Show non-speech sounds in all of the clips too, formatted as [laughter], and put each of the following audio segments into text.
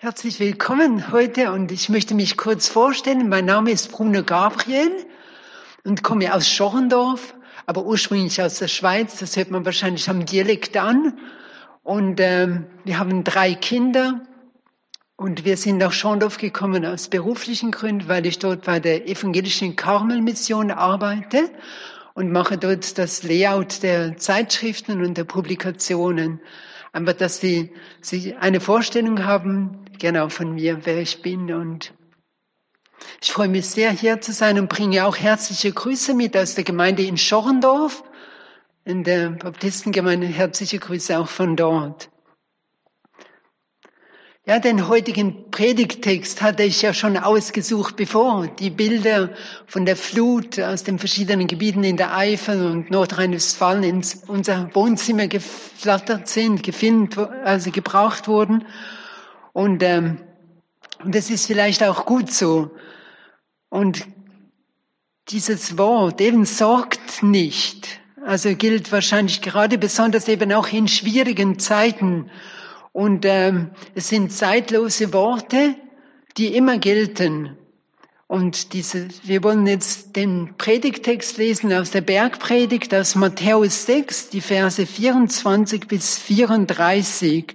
Herzlich willkommen heute und ich möchte mich kurz vorstellen. Mein Name ist Bruno Gabriel und komme aus Schorrendorf, aber ursprünglich aus der Schweiz. Das hört man wahrscheinlich am Dialekt an. Und ähm, wir haben drei Kinder und wir sind nach Schorrendorf gekommen aus beruflichen Gründen, weil ich dort bei der evangelischen Karmelmission arbeite und mache dort das Layout der Zeitschriften und der Publikationen. Aber dass sie, sie eine Vorstellung haben, genau von mir, wer ich bin. Und ich freue mich sehr, hier zu sein und bringe auch herzliche Grüße mit aus der Gemeinde in Schorrendorf, in der Baptistengemeinde. Herzliche Grüße auch von dort. Ja, den heutigen Predigtext hatte ich ja schon ausgesucht, bevor die Bilder von der Flut aus den verschiedenen Gebieten in der Eifel und Nordrhein-Westfalen ins unser Wohnzimmer geflattert sind, gefilmt, also gebraucht wurden. Und, ähm, das ist vielleicht auch gut so. Und dieses Wort eben sorgt nicht. Also gilt wahrscheinlich gerade besonders eben auch in schwierigen Zeiten und ähm, es sind zeitlose Worte, die immer gelten. Und diese, wir wollen jetzt den Predigtext lesen aus der Bergpredigt aus Matthäus 6, die Verse 24 bis 34.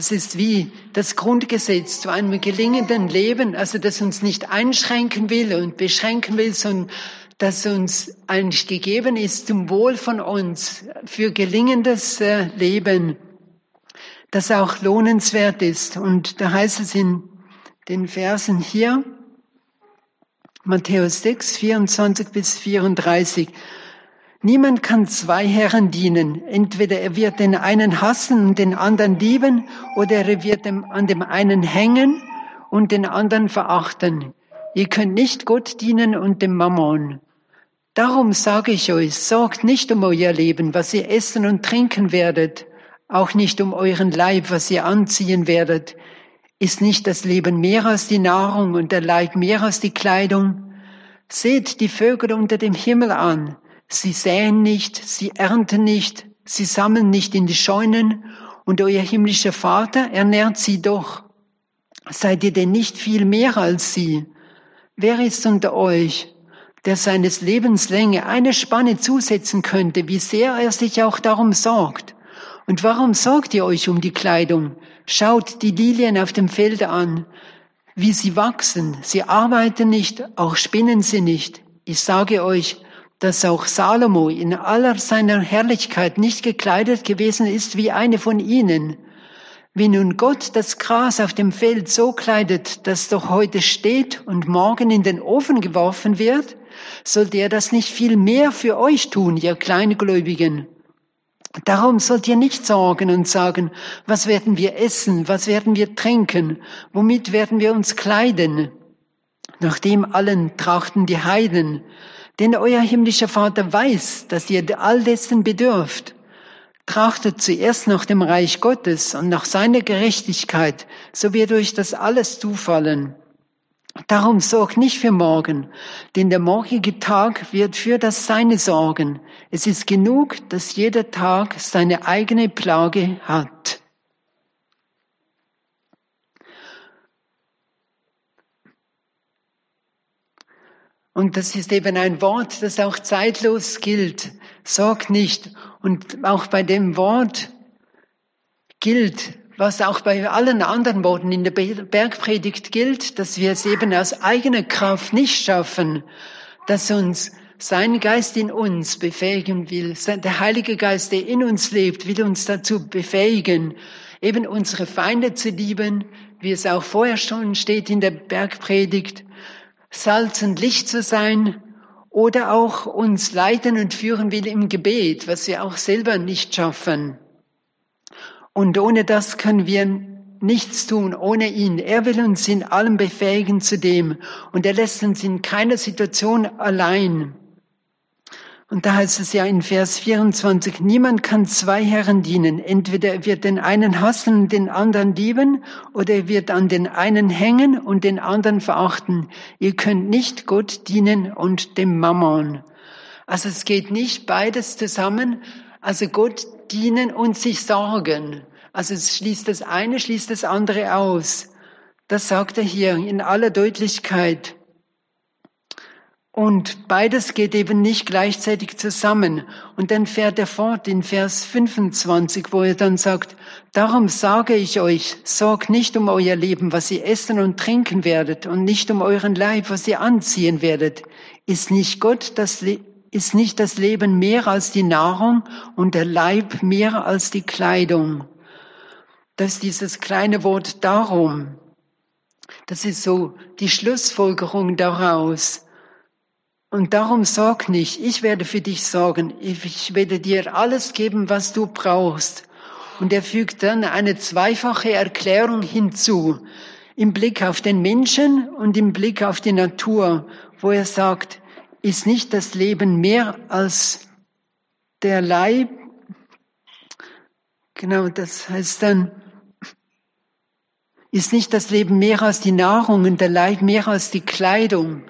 Das ist wie das Grundgesetz zu einem gelingenden Leben, also das uns nicht einschränken will und beschränken will, sondern das uns eigentlich gegeben ist zum Wohl von uns für gelingendes äh, Leben das auch lohnenswert ist. Und da heißt es in den Versen hier, Matthäus 6, 24 bis 34, Niemand kann zwei Herren dienen. Entweder er wird den einen hassen und den anderen lieben, oder er wird an dem einen hängen und den anderen verachten. Ihr könnt nicht Gott dienen und dem Mammon. Darum sage ich euch, sorgt nicht um euer Leben, was ihr essen und trinken werdet, auch nicht um euren Leib, was ihr anziehen werdet. Ist nicht das Leben mehr als die Nahrung und der Leib mehr als die Kleidung? Seht die Vögel unter dem Himmel an. Sie säen nicht, sie ernten nicht, sie sammeln nicht in die Scheunen, und euer himmlischer Vater ernährt sie doch. Seid ihr denn nicht viel mehr als sie? Wer ist unter euch, der seines Lebens Länge eine Spanne zusetzen könnte, wie sehr er sich auch darum sorgt? Und warum sorgt ihr euch um die Kleidung? Schaut die Lilien auf dem Felde an, wie sie wachsen. Sie arbeiten nicht, auch spinnen sie nicht. Ich sage euch, dass auch Salomo in aller seiner Herrlichkeit nicht gekleidet gewesen ist wie eine von ihnen. Wie nun Gott das Gras auf dem Feld so kleidet, dass doch heute steht und morgen in den Ofen geworfen wird, sollte er das nicht viel mehr für euch tun, ihr Kleingläubigen. Darum sollt ihr nicht sorgen und sagen, was werden wir essen, was werden wir trinken, womit werden wir uns kleiden. Nachdem allen trachten die Heiden, denn euer himmlischer Vater weiß, dass ihr all dessen bedürft. Trachtet zuerst nach dem Reich Gottes und nach seiner Gerechtigkeit, so wird euch das alles zufallen. Darum sorg nicht für morgen, denn der morgige Tag wird für das Seine sorgen. Es ist genug, dass jeder Tag seine eigene Plage hat. Und das ist eben ein Wort, das auch zeitlos gilt. Sorg nicht. Und auch bei dem Wort gilt, was auch bei allen anderen Worten in der Bergpredigt gilt, dass wir es eben aus eigener Kraft nicht schaffen, dass uns sein Geist in uns befähigen will. Der Heilige Geist, der in uns lebt, will uns dazu befähigen, eben unsere Feinde zu lieben, wie es auch vorher schon steht in der Bergpredigt, Salz und Licht zu sein oder auch uns leiten und führen will im Gebet, was wir auch selber nicht schaffen. Und ohne das können wir nichts tun, ohne ihn. Er will uns in allem befähigen zu dem. Und er lässt uns in keiner Situation allein. Und da heißt es ja in Vers 24, niemand kann zwei Herren dienen. Entweder er wird den einen hassen und den anderen lieben, oder er wird an den einen hängen und den anderen verachten. Ihr könnt nicht Gott dienen und dem Mammon. Also es geht nicht beides zusammen. Also Gott dienen und sich sorgen. Also es schließt das eine, schließt das andere aus. Das sagt er hier in aller Deutlichkeit. Und beides geht eben nicht gleichzeitig zusammen. Und dann fährt er fort in Vers 25, wo er dann sagt, darum sage ich euch, sorgt nicht um euer Leben, was ihr essen und trinken werdet, und nicht um euren Leib, was ihr anziehen werdet. Ist nicht Gott das, ist nicht das Leben mehr als die Nahrung und der Leib mehr als die Kleidung? Das ist dieses kleine Wort darum. Das ist so die Schlussfolgerung daraus. Und darum sorg nicht, ich werde für dich sorgen, ich werde dir alles geben, was du brauchst. Und er fügt dann eine zweifache Erklärung hinzu, im Blick auf den Menschen und im Blick auf die Natur, wo er sagt, ist nicht das Leben mehr als der Leib? Genau, das heißt dann, ist nicht das Leben mehr als die Nahrung und der Leib mehr als die Kleidung?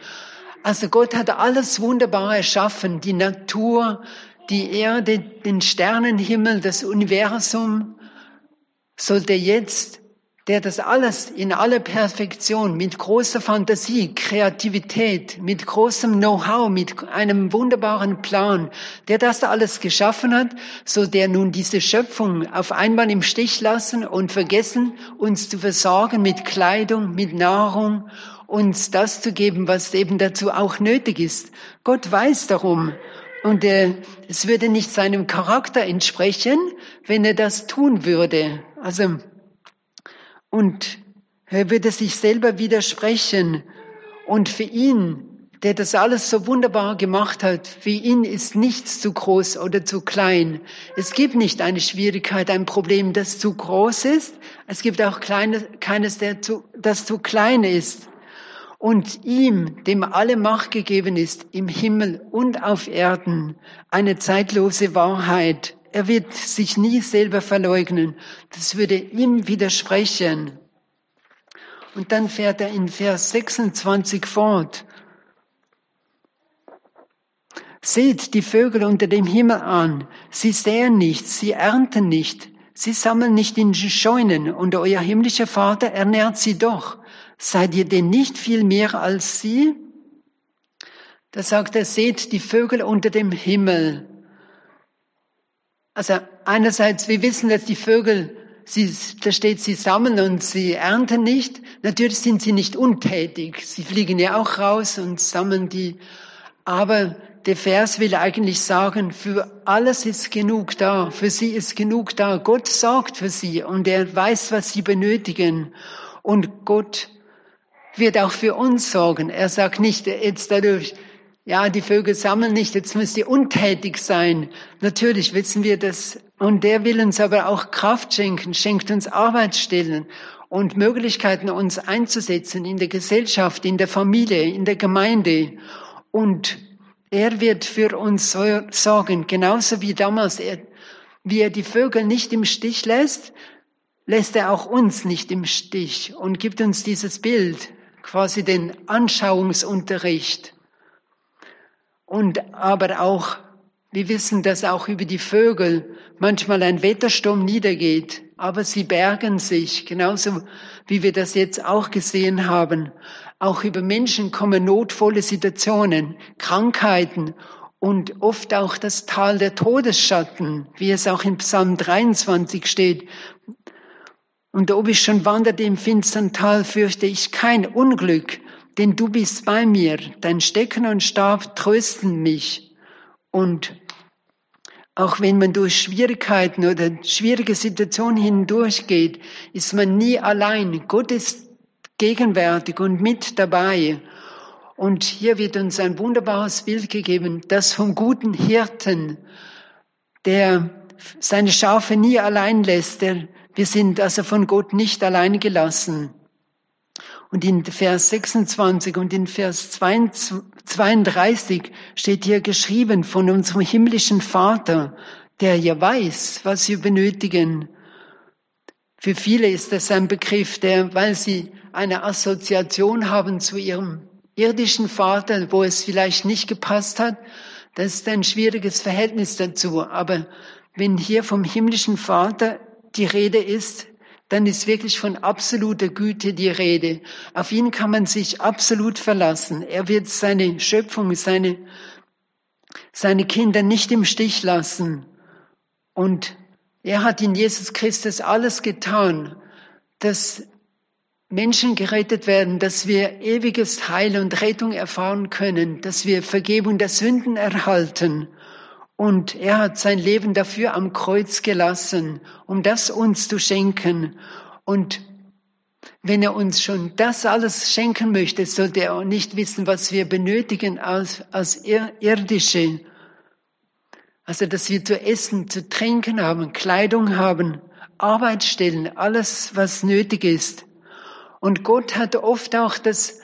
Also Gott hat alles wunderbar erschaffen, die Natur, die Erde, den Sternenhimmel, das Universum. Sollte jetzt, der das alles in aller Perfektion, mit großer Fantasie, Kreativität, mit großem Know-how, mit einem wunderbaren Plan, der das alles geschaffen hat, soll der nun diese Schöpfung auf einmal im Stich lassen und vergessen, uns zu versorgen mit Kleidung, mit Nahrung uns das zu geben, was eben dazu auch nötig ist. Gott weiß darum. Und äh, es würde nicht seinem Charakter entsprechen, wenn er das tun würde. Also, und er würde sich selber widersprechen. Und für ihn, der das alles so wunderbar gemacht hat, für ihn ist nichts zu groß oder zu klein. Es gibt nicht eine Schwierigkeit, ein Problem, das zu groß ist. Es gibt auch kleine, keines, der zu, das zu klein ist und ihm, dem alle Macht gegeben ist, im Himmel und auf Erden, eine zeitlose Wahrheit. Er wird sich nie selber verleugnen. Das würde ihm widersprechen. Und dann fährt er in Vers 26 fort. Seht die Vögel unter dem Himmel an. Sie säen nicht, sie ernten nicht, sie sammeln nicht in Scheunen und euer himmlischer Vater ernährt sie doch. Seid ihr denn nicht viel mehr als sie? Da sagt er, seht die Vögel unter dem Himmel. Also einerseits, wir wissen, dass die Vögel, sie, da steht, sie sammeln und sie ernten nicht. Natürlich sind sie nicht untätig. Sie fliegen ja auch raus und sammeln die. Aber der Vers will eigentlich sagen, für alles ist genug da. Für sie ist genug da. Gott sorgt für sie und er weiß, was sie benötigen. Und Gott wird auch für uns sorgen. Er sagt nicht jetzt dadurch, ja, die Vögel sammeln nicht, jetzt müsst ihr untätig sein. Natürlich wissen wir das. Und der will uns aber auch Kraft schenken, schenkt uns Arbeitsstellen und Möglichkeiten, uns einzusetzen in der Gesellschaft, in der Familie, in der Gemeinde. Und er wird für uns sorgen, genauso wie damals, er, wie er die Vögel nicht im Stich lässt, lässt er auch uns nicht im Stich und gibt uns dieses Bild quasi den Anschauungsunterricht. Und aber auch, wir wissen, dass auch über die Vögel manchmal ein Wettersturm niedergeht, aber sie bergen sich, genauso wie wir das jetzt auch gesehen haben. Auch über Menschen kommen notvolle Situationen, Krankheiten und oft auch das Tal der Todesschatten, wie es auch in Psalm 23 steht, und ob ich schon wanderte im finstern Tal, fürchte ich kein Unglück, denn du bist bei mir. Dein Stecken und Stab trösten mich. Und auch wenn man durch Schwierigkeiten oder schwierige Situationen hindurchgeht, ist man nie allein. Gott ist gegenwärtig und mit dabei. Und hier wird uns ein wunderbares Bild gegeben, das vom guten Hirten, der seine Schafe nie allein lässt, der wir sind also von Gott nicht allein gelassen. Und in Vers 26 und in Vers 32 steht hier geschrieben von unserem himmlischen Vater, der ja weiß, was wir benötigen. Für viele ist das ein Begriff, der, weil sie eine Assoziation haben zu ihrem irdischen Vater, wo es vielleicht nicht gepasst hat, das ist ein schwieriges Verhältnis dazu. Aber wenn hier vom himmlischen Vater die Rede ist, dann ist wirklich von absoluter Güte die Rede. Auf ihn kann man sich absolut verlassen. Er wird seine Schöpfung, seine, seine Kinder nicht im Stich lassen. Und er hat in Jesus Christus alles getan, dass Menschen gerettet werden, dass wir ewiges Heil und Rettung erfahren können, dass wir Vergebung der Sünden erhalten. Und er hat sein Leben dafür am Kreuz gelassen, um das uns zu schenken. Und wenn er uns schon das alles schenken möchte, sollte er auch nicht wissen, was wir benötigen als, als irdische. Also, dass wir zu essen, zu trinken haben, Kleidung haben, Arbeitsstellen, alles, was nötig ist. Und Gott hat oft auch das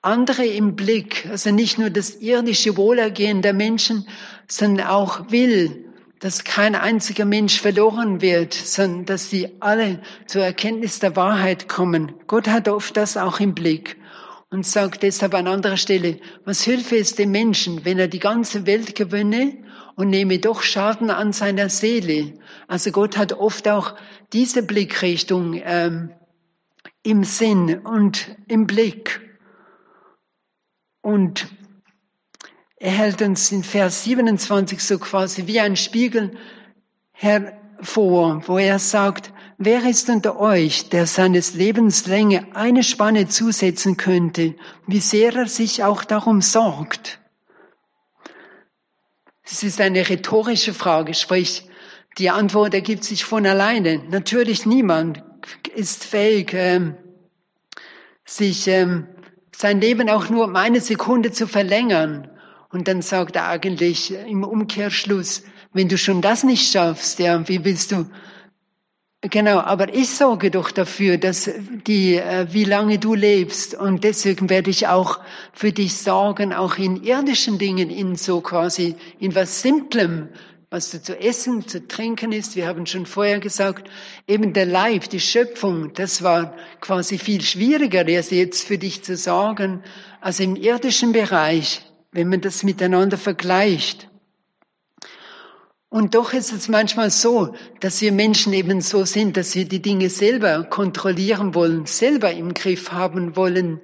andere im Blick, also nicht nur das irdische Wohlergehen der Menschen, sondern auch will, dass kein einziger Mensch verloren wird, sondern dass sie alle zur Erkenntnis der Wahrheit kommen. Gott hat oft das auch im Blick und sagt deshalb an anderer Stelle, was hilfe es dem Menschen, wenn er die ganze Welt gewönne und nehme doch Schaden an seiner Seele. Also Gott hat oft auch diese Blickrichtung ähm, im Sinn und im Blick. Und er hält uns in Vers 27 so quasi wie ein Spiegel hervor, wo er sagt, wer ist unter euch, der seines Lebens Länge eine Spanne zusetzen könnte, wie sehr er sich auch darum sorgt? Es ist eine rhetorische Frage, sprich, die Antwort ergibt sich von alleine. Natürlich niemand ist fähig, ähm, sich ähm, sein Leben auch nur um eine Sekunde zu verlängern. Und dann sagt er eigentlich im Umkehrschluss, wenn du schon das nicht schaffst, ja, wie willst du? Genau, aber ich sorge doch dafür, dass die, äh, wie lange du lebst. Und deswegen werde ich auch für dich sorgen, auch in irdischen Dingen, in so quasi, in was Simplem, was du zu essen, zu trinken ist. Wir haben schon vorher gesagt, eben der Leib, die Schöpfung, das war quasi viel schwieriger, erst jetzt für dich zu sorgen, als im irdischen Bereich, wenn man das miteinander vergleicht. Und doch ist es manchmal so, dass wir Menschen eben so sind, dass wir die Dinge selber kontrollieren wollen, selber im Griff haben wollen,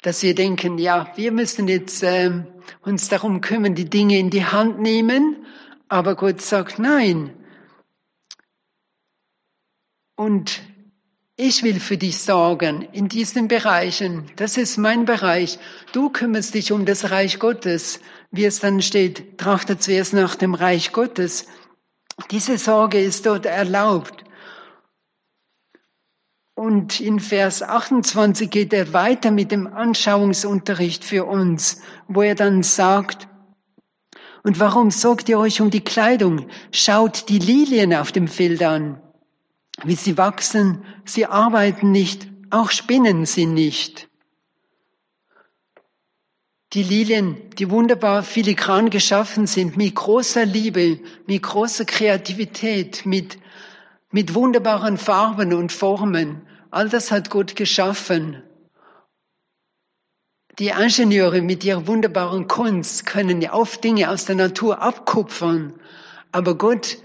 dass wir denken, ja, wir müssen jetzt äh, uns darum kümmern, die Dinge in die Hand nehmen aber Gott sagt nein. Und ich will für dich sorgen in diesen Bereichen. Das ist mein Bereich. Du kümmerst dich um das Reich Gottes. Wie es dann steht, trachte zuerst nach dem Reich Gottes. Diese Sorge ist dort erlaubt. Und in Vers 28 geht er weiter mit dem Anschauungsunterricht für uns, wo er dann sagt, und warum sorgt ihr euch um die Kleidung? Schaut die Lilien auf dem Feld an, wie sie wachsen. Sie arbeiten nicht, auch spinnen sie nicht. Die Lilien, die wunderbar filigran geschaffen sind, mit großer Liebe, mit großer Kreativität, mit, mit wunderbaren Farben und Formen. All das hat Gott geschaffen. Die Ingenieure mit ihrer wunderbaren Kunst können ja oft Dinge aus der Natur abkupfern. Aber Gott,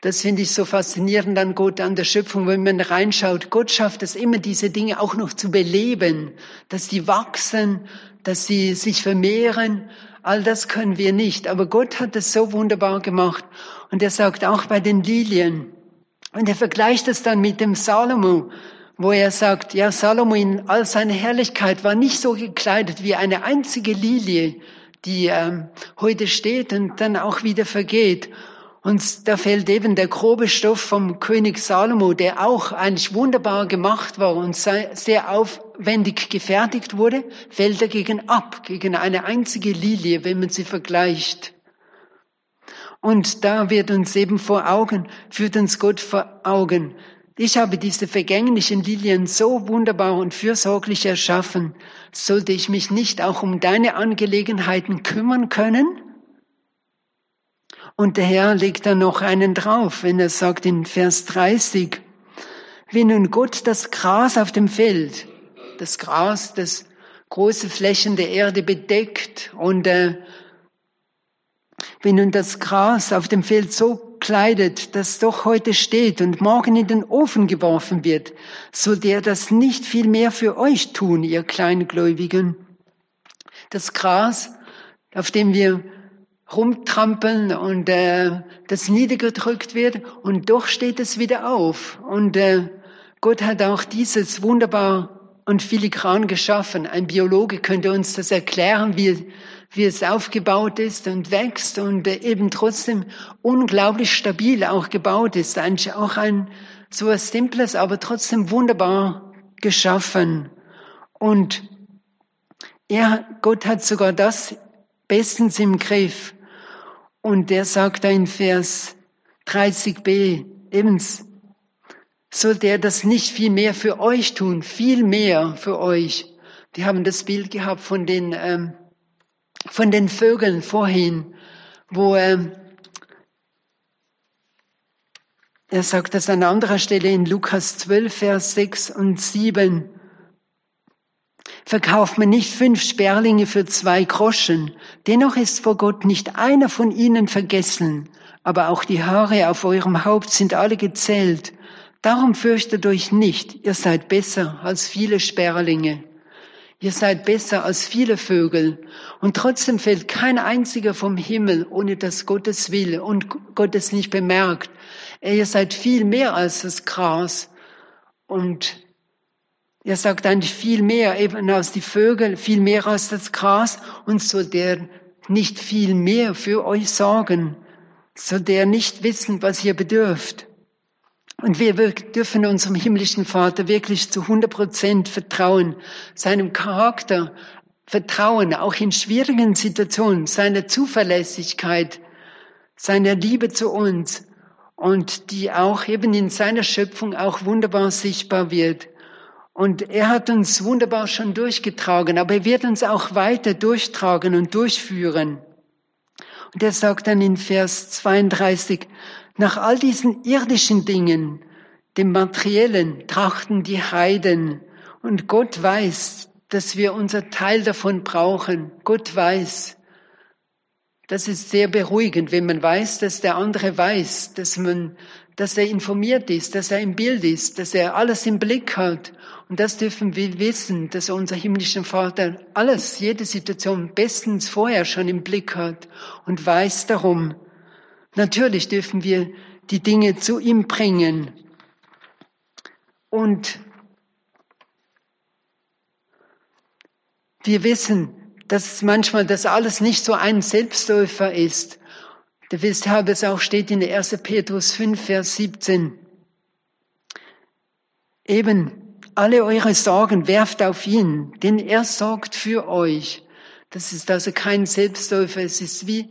das finde ich so faszinierend an Gott, an der Schöpfung, wenn man reinschaut. Gott schafft es immer, diese Dinge auch noch zu beleben, dass die wachsen, dass sie sich vermehren. All das können wir nicht. Aber Gott hat es so wunderbar gemacht. Und er sagt auch bei den Lilien, und er vergleicht es dann mit dem Salomo, wo er sagt, ja, Salomo in all seiner Herrlichkeit war nicht so gekleidet wie eine einzige Lilie, die ähm, heute steht und dann auch wieder vergeht. Und da fällt eben der grobe Stoff vom König Salomo, der auch eigentlich wunderbar gemacht war und sehr aufwendig gefertigt wurde, fällt dagegen ab, gegen eine einzige Lilie, wenn man sie vergleicht. Und da wird uns eben vor Augen, führt uns Gott vor Augen, ich habe diese vergänglichen Lilien so wunderbar und fürsorglich erschaffen. Sollte ich mich nicht auch um deine Angelegenheiten kümmern können? Und der Herr legt da noch einen drauf, wenn er sagt in Vers 30, wie nun Gott das Gras auf dem Feld, das Gras, das große Flächen der Erde bedeckt und äh, wenn nun das Gras auf dem Feld so kleidet, das doch heute steht und morgen in den Ofen geworfen wird, so der das nicht viel mehr für euch tun, ihr Kleingläubigen. Das Gras, auf dem wir rumtrampeln und äh, das niedergedrückt wird und doch steht es wieder auf. Und äh, Gott hat auch dieses wunderbar und filigran geschaffen. Ein Biologe könnte uns das erklären, wie, wie es aufgebaut ist und wächst und eben trotzdem unglaublich stabil auch gebaut ist. Eigentlich auch ein so was Simples, aber trotzdem wunderbar geschaffen. Und er, Gott hat sogar das bestens im Griff. Und der sagt da in Vers 30b, ebens, sollte er das nicht viel mehr für euch tun, viel mehr für euch. Wir haben das Bild gehabt von den, ähm, von den Vögeln vorhin, wo ähm, er sagt das an anderer Stelle in Lukas 12, Vers 6 und 7. Verkauft man nicht fünf Sperlinge für zwei Groschen, dennoch ist vor Gott nicht einer von ihnen vergessen, aber auch die Haare auf eurem Haupt sind alle gezählt. Darum fürchtet euch nicht, ihr seid besser als viele Sperlinge. Ihr seid besser als viele Vögel. Und trotzdem fällt kein einziger vom Himmel, ohne dass Gott es will und Gott es nicht bemerkt. Ihr seid viel mehr als das Gras. Und er sagt eigentlich viel mehr eben als die Vögel, viel mehr als das Gras. Und soll der nicht viel mehr für euch sorgen? Soll der nicht wissen, was ihr bedürft? Und wir dürfen unserem himmlischen Vater wirklich zu 100 Prozent vertrauen, seinem Charakter vertrauen, auch in schwierigen Situationen, seiner Zuverlässigkeit, seiner Liebe zu uns und die auch eben in seiner Schöpfung auch wunderbar sichtbar wird. Und er hat uns wunderbar schon durchgetragen, aber er wird uns auch weiter durchtragen und durchführen. Und er sagt dann in Vers 32, nach all diesen irdischen Dingen, dem Materiellen, trachten die Heiden. Und Gott weiß, dass wir unser Teil davon brauchen. Gott weiß. Das ist sehr beruhigend, wenn man weiß, dass der andere weiß, dass man, dass er informiert ist, dass er im Bild ist, dass er alles im Blick hat. Und das dürfen wir wissen, dass unser himmlischer Vater alles, jede Situation bestens vorher schon im Blick hat und weiß darum. Natürlich dürfen wir die Dinge zu ihm bringen. Und wir wissen, dass manchmal das alles nicht so ein Selbstläufer ist. Weshalb es auch steht in 1. Petrus 5, Vers 17. Eben, alle eure Sorgen werft auf ihn, denn er sorgt für euch. Das ist also kein Selbstläufer, es ist wie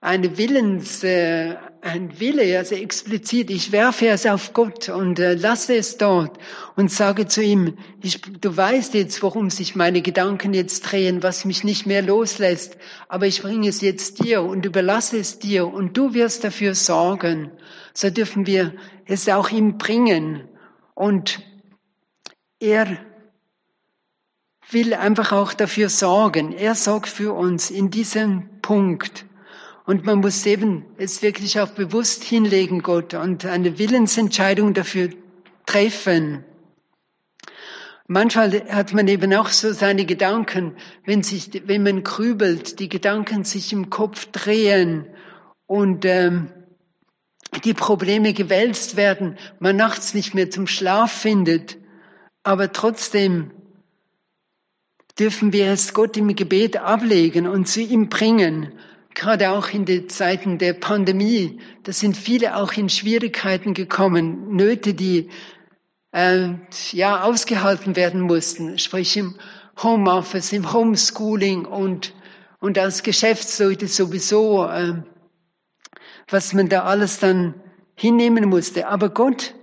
eine Willens, äh, ein Wille, also explizit, ich werfe es auf Gott und äh, lasse es dort und sage zu ihm, ich, du weißt jetzt, worum sich meine Gedanken jetzt drehen, was mich nicht mehr loslässt, aber ich bringe es jetzt dir und überlasse es dir und du wirst dafür sorgen. So dürfen wir es auch ihm bringen und er will einfach auch dafür sorgen. Er sorgt für uns in diesem Punkt. Und man muss eben es wirklich auch bewusst hinlegen, Gott, und eine Willensentscheidung dafür treffen. Manchmal hat man eben auch so seine Gedanken, wenn sich, wenn man grübelt, die Gedanken sich im Kopf drehen und ähm, die Probleme gewälzt werden, man nachts nicht mehr zum Schlaf findet, aber trotzdem dürfen wir es Gott im Gebet ablegen und zu ihm bringen gerade auch in den Zeiten der Pandemie, da sind viele auch in Schwierigkeiten gekommen, Nöte, die äh, ja ausgehalten werden mussten, sprich im Homeoffice, im Homeschooling und und als Geschäftsleute sowieso, äh, was man da alles dann hinnehmen musste. Aber Gott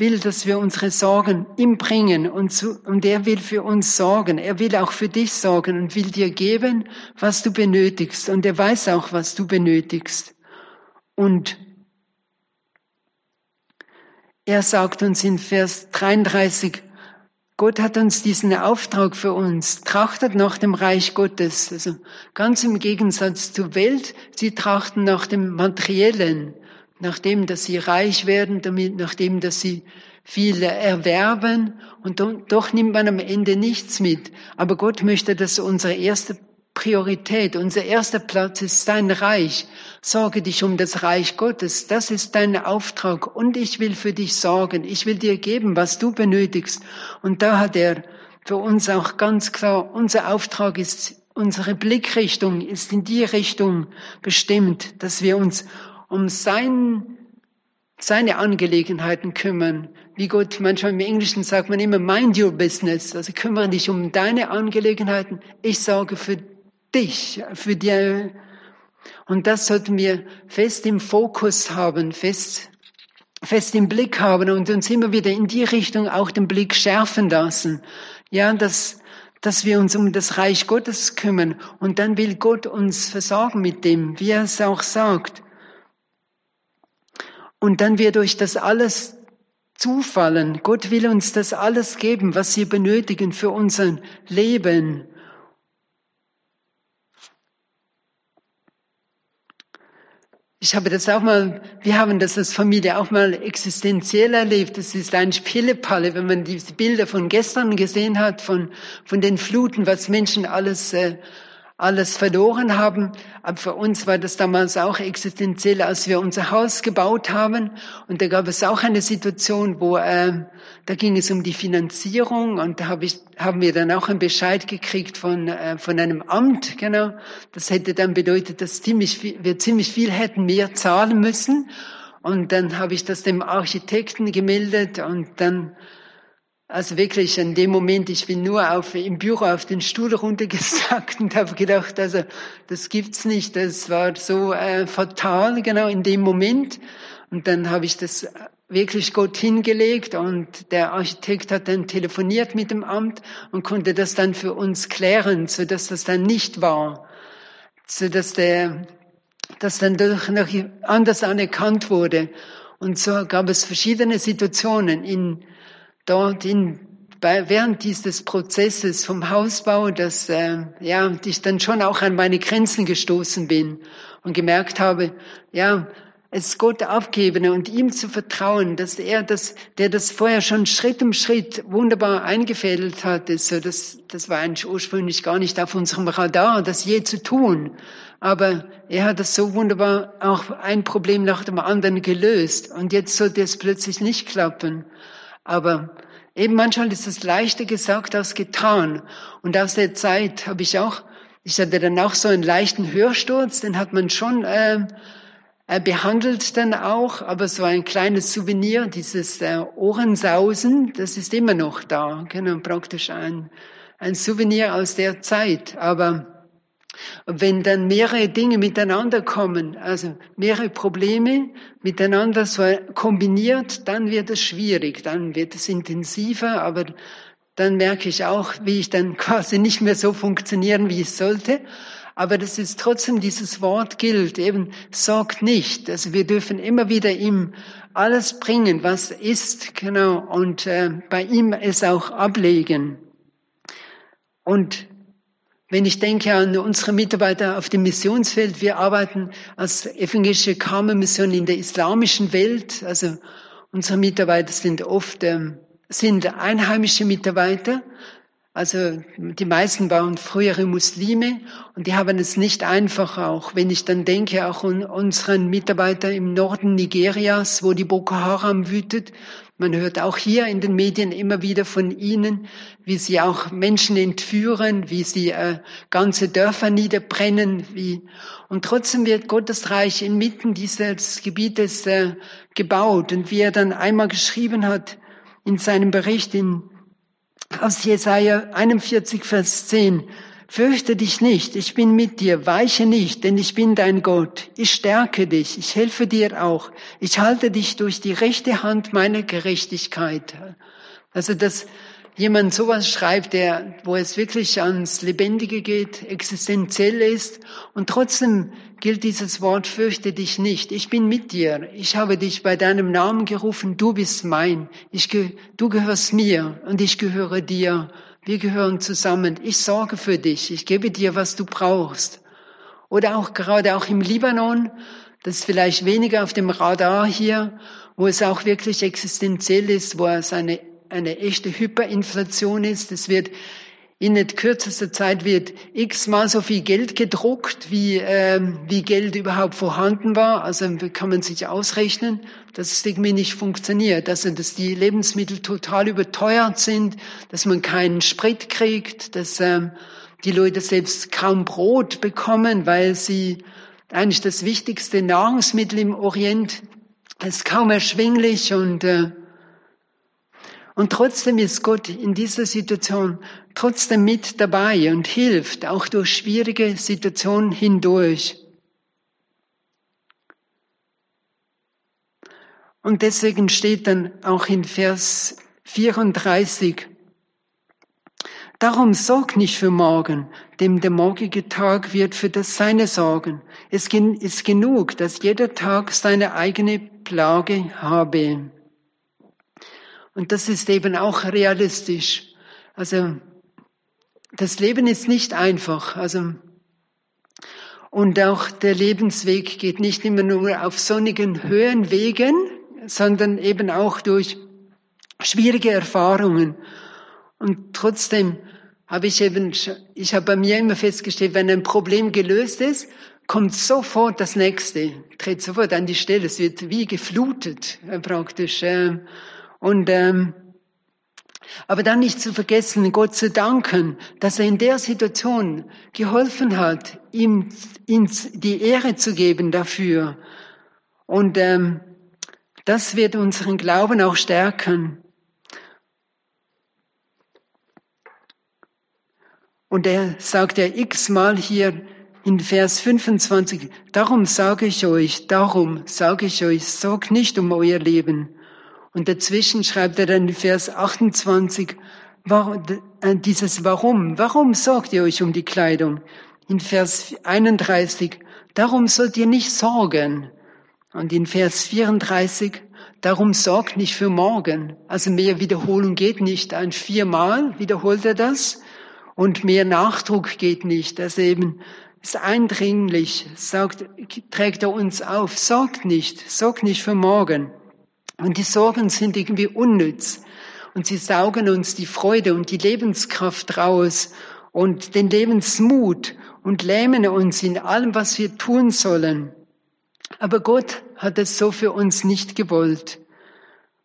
will, dass wir unsere Sorgen ihm bringen und, zu, und er will für uns sorgen. Er will auch für dich sorgen und will dir geben, was du benötigst. Und er weiß auch, was du benötigst. Und er sagt uns in Vers 33, Gott hat uns diesen Auftrag für uns. Trachtet nach dem Reich Gottes. Also ganz im Gegensatz zur Welt. Sie trachten nach dem Materiellen. Nachdem, dass sie reich werden, damit, nachdem, dass sie viel erwerben und doch nimmt man am Ende nichts mit. Aber Gott möchte, dass unsere erste Priorität, unser erster Platz ist dein Reich. Sorge dich um das Reich Gottes. Das ist dein Auftrag. Und ich will für dich sorgen. Ich will dir geben, was du benötigst. Und da hat er für uns auch ganz klar, unser Auftrag ist, unsere Blickrichtung ist in die Richtung bestimmt, dass wir uns um sein, seine Angelegenheiten kümmern. Wie Gott, manchmal im Englischen sagt man immer, mind your business. Also kümmere dich um deine Angelegenheiten. Ich sorge für dich, für die, und das sollten wir fest im Fokus haben, fest, fest im Blick haben und uns immer wieder in die Richtung auch den Blick schärfen lassen. Ja, dass, dass wir uns um das Reich Gottes kümmern und dann will Gott uns versorgen mit dem, wie er es auch sagt. Und dann wird euch das alles zufallen. Gott will uns das alles geben, was wir benötigen für unser Leben. Ich habe das auch mal, wir haben das als Familie auch mal existenziell erlebt. Das ist ein Pillepalle, wenn man diese Bilder von gestern gesehen hat, von, von den Fluten, was Menschen alles äh, alles verloren haben. Aber für uns war das damals auch existenziell, als wir unser Haus gebaut haben. Und da gab es auch eine Situation, wo äh, da ging es um die Finanzierung und da hab ich, haben wir dann auch einen Bescheid gekriegt von äh, von einem Amt. Genau, das hätte dann bedeutet, dass ziemlich viel, wir ziemlich viel hätten mehr zahlen müssen. Und dann habe ich das dem Architekten gemeldet und dann also wirklich in dem Moment, ich bin nur auf, im Büro auf den Stuhl runtergesackt [laughs] und habe gedacht, also das gibt's nicht. Das war so äh, fatal, genau in dem Moment. Und dann habe ich das wirklich Gott hingelegt und der Architekt hat dann telefoniert mit dem Amt und konnte das dann für uns klären, so dass das dann nicht war, so dass der, das dann durch noch anders anerkannt wurde. Und so gab es verschiedene Situationen in dort in, bei, während dieses Prozesses vom Hausbau, dass äh, ja, ich dann schon auch an meine Grenzen gestoßen bin und gemerkt habe, ja, es Gott abgeben und ihm zu vertrauen, dass er das, der das vorher schon Schritt um Schritt wunderbar eingefädelt hat, so das, das war eigentlich ursprünglich gar nicht auf unserem Radar, das je zu tun. Aber er hat das so wunderbar auch ein Problem nach dem anderen gelöst. Und jetzt sollte es plötzlich nicht klappen. Aber eben manchmal ist es leichter gesagt als getan. Und aus der Zeit habe ich auch, ich hatte dann auch so einen leichten Hörsturz, den hat man schon äh, äh, behandelt dann auch, aber so ein kleines Souvenir, dieses äh, Ohrensausen, das ist immer noch da, genau, praktisch ein, ein Souvenir aus der Zeit. Aber wenn dann mehrere Dinge miteinander kommen, also mehrere Probleme miteinander kombiniert, dann wird es schwierig, dann wird es intensiver, aber dann merke ich auch, wie ich dann [laughs] quasi nicht mehr so funktionieren, wie es sollte. Aber das ist trotzdem dieses Wort gilt, eben sorgt nicht. Also wir dürfen immer wieder ihm alles bringen, was ist, genau, und äh, bei ihm es auch ablegen. Und wenn ich denke an unsere Mitarbeiter auf dem Missionsfeld, wir arbeiten als evangelische Karmenmission in der islamischen Welt. Also unsere Mitarbeiter sind oft ähm, sind einheimische Mitarbeiter. Also die meisten waren frühere Muslime und die haben es nicht einfach auch. Wenn ich dann denke, auch an unseren Mitarbeiter im Norden Nigerias, wo die Boko Haram wütet, man hört auch hier in den Medien immer wieder von ihnen, wie sie auch Menschen entführen, wie sie äh, ganze Dörfer niederbrennen. Wie, und trotzdem wird Gottes Reich inmitten dieses Gebietes äh, gebaut. Und wie er dann einmal geschrieben hat in seinem Bericht in, aus Jesaja 41, Vers 10, Fürchte dich nicht, ich bin mit dir, weiche nicht, denn ich bin dein Gott. Ich stärke dich, ich helfe dir auch. Ich halte dich durch die rechte Hand meiner Gerechtigkeit. Also, dass jemand sowas schreibt, der, wo es wirklich ans Lebendige geht, existenziell ist, und trotzdem gilt dieses Wort, fürchte dich nicht. Ich bin mit dir. Ich habe dich bei deinem Namen gerufen. Du bist mein. Ich, du gehörst mir und ich gehöre dir. Wir gehören zusammen. Ich sorge für dich. Ich gebe dir, was du brauchst. Oder auch gerade auch im Libanon, Das ist vielleicht weniger auf dem Radar hier, wo es auch wirklich existenziell ist, wo es eine, eine echte Hyperinflation ist. Es wird in nicht kürzester Zeit wird x-mal so viel Geld gedruckt, wie, ähm, wie Geld überhaupt vorhanden war. Also kann man sich ausrechnen, dass es irgendwie nicht funktioniert. Also dass die Lebensmittel total überteuert sind, dass man keinen Sprit kriegt, dass ähm, die Leute selbst kaum Brot bekommen, weil sie eigentlich das wichtigste Nahrungsmittel im Orient ist kaum erschwinglich und äh, und trotzdem ist Gott in dieser Situation trotzdem mit dabei und hilft auch durch schwierige Situationen hindurch. Und deswegen steht dann auch in Vers 34, Darum sorg nicht für morgen, dem der morgige Tag wird für das Seine sorgen. Es ist genug, dass jeder Tag seine eigene Plage habe. Und das ist eben auch realistisch. Also, das Leben ist nicht einfach. Also, und auch der Lebensweg geht nicht immer nur auf sonnigen Höhenwegen, sondern eben auch durch schwierige Erfahrungen. Und trotzdem habe ich eben, ich habe bei mir immer festgestellt, wenn ein Problem gelöst ist, kommt sofort das nächste, tritt sofort an die Stelle. Es wird wie geflutet äh, praktisch. Und ähm, aber dann nicht zu vergessen, Gott zu danken, dass er in der Situation geholfen hat, ihm, ihm die Ehre zu geben dafür. Und ähm, das wird unseren Glauben auch stärken. Und er sagt ja x-mal hier in Vers 25, darum sage ich euch, darum sage ich euch, sorgt nicht um euer Leben, und dazwischen schreibt er dann Vers 28, äh, dieses Warum. Warum sorgt ihr euch um die Kleidung? In Vers 31, darum sollt ihr nicht sorgen. Und in Vers 34, darum sorgt nicht für morgen. Also mehr Wiederholung geht nicht. Ein viermal wiederholt er das. Und mehr Nachdruck geht nicht. Also eben, ist eindringlich, sagt, trägt er uns auf. Sorgt nicht, sorgt nicht für morgen. Und die Sorgen sind irgendwie unnütz. Und sie saugen uns die Freude und die Lebenskraft raus und den Lebensmut und lähmen uns in allem, was wir tun sollen. Aber Gott hat es so für uns nicht gewollt.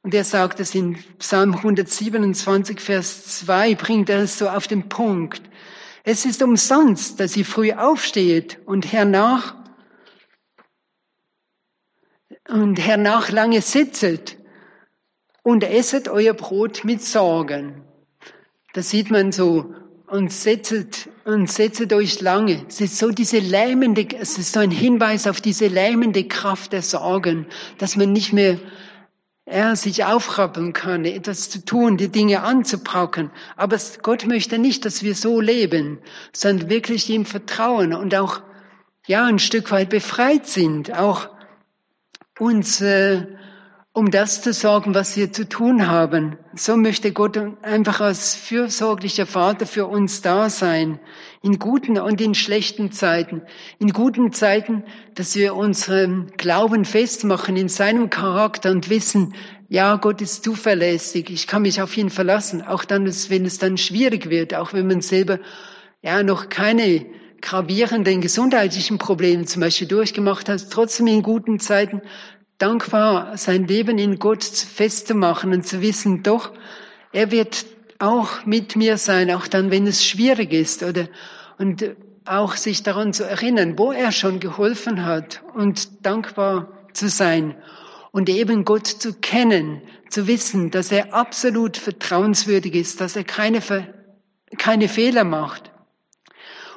Und er sagt es in Psalm 127, Vers 2, bringt er es so auf den Punkt. Es ist umsonst, dass ihr früh aufsteht und hernach und hernach lange sitzet und esset euer Brot mit Sorgen. Da sieht man so, und setzet, und setzet euch lange. Es ist so diese lähmende, es ist so ein Hinweis auf diese lähmende Kraft der Sorgen, dass man nicht mehr er sich aufrappeln kann, etwas zu tun, die Dinge anzupacken. Aber Gott möchte nicht, dass wir so leben, sondern wirklich ihm vertrauen und auch, ja, ein Stück weit befreit sind, auch uns äh, um das zu sorgen, was wir zu tun haben. So möchte Gott einfach als fürsorglicher Vater für uns da sein, in guten und in schlechten Zeiten. In guten Zeiten, dass wir unseren Glauben festmachen in seinem Charakter und wissen, ja, Gott ist zuverlässig, ich kann mich auf ihn verlassen, auch dann, wenn es dann schwierig wird, auch wenn man selber ja noch keine gravierenden gesundheitlichen Probleme zum Beispiel durchgemacht hat, trotzdem in guten Zeiten dankbar sein Leben in Gott festzumachen und zu wissen, doch, er wird auch mit mir sein, auch dann, wenn es schwierig ist oder, und auch sich daran zu erinnern, wo er schon geholfen hat und dankbar zu sein und eben Gott zu kennen, zu wissen, dass er absolut vertrauenswürdig ist, dass er keine, keine Fehler macht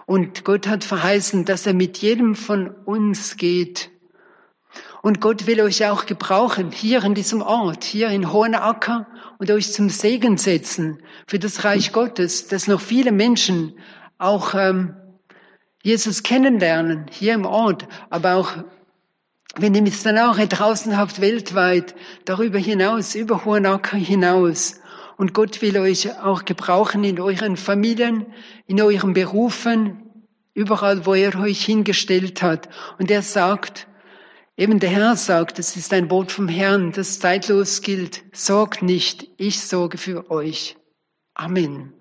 und Gott hat verheißen, dass er mit jedem von uns geht. Und Gott will euch auch gebrauchen, hier in diesem Ort, hier in Hohenacker und euch zum Segen setzen für das Reich Gottes, dass noch viele Menschen auch ähm, Jesus kennenlernen, hier im Ort, aber auch wenn ihr Missionare draußen habt, weltweit, darüber hinaus, über Hohenacker hinaus. Und Gott will euch auch gebrauchen in euren Familien, in euren Berufen, überall, wo er euch hingestellt hat. Und er sagt, Eben der Herr sagt, es ist ein Wort vom Herrn, das zeitlos gilt. Sorgt nicht, ich sorge für euch. Amen.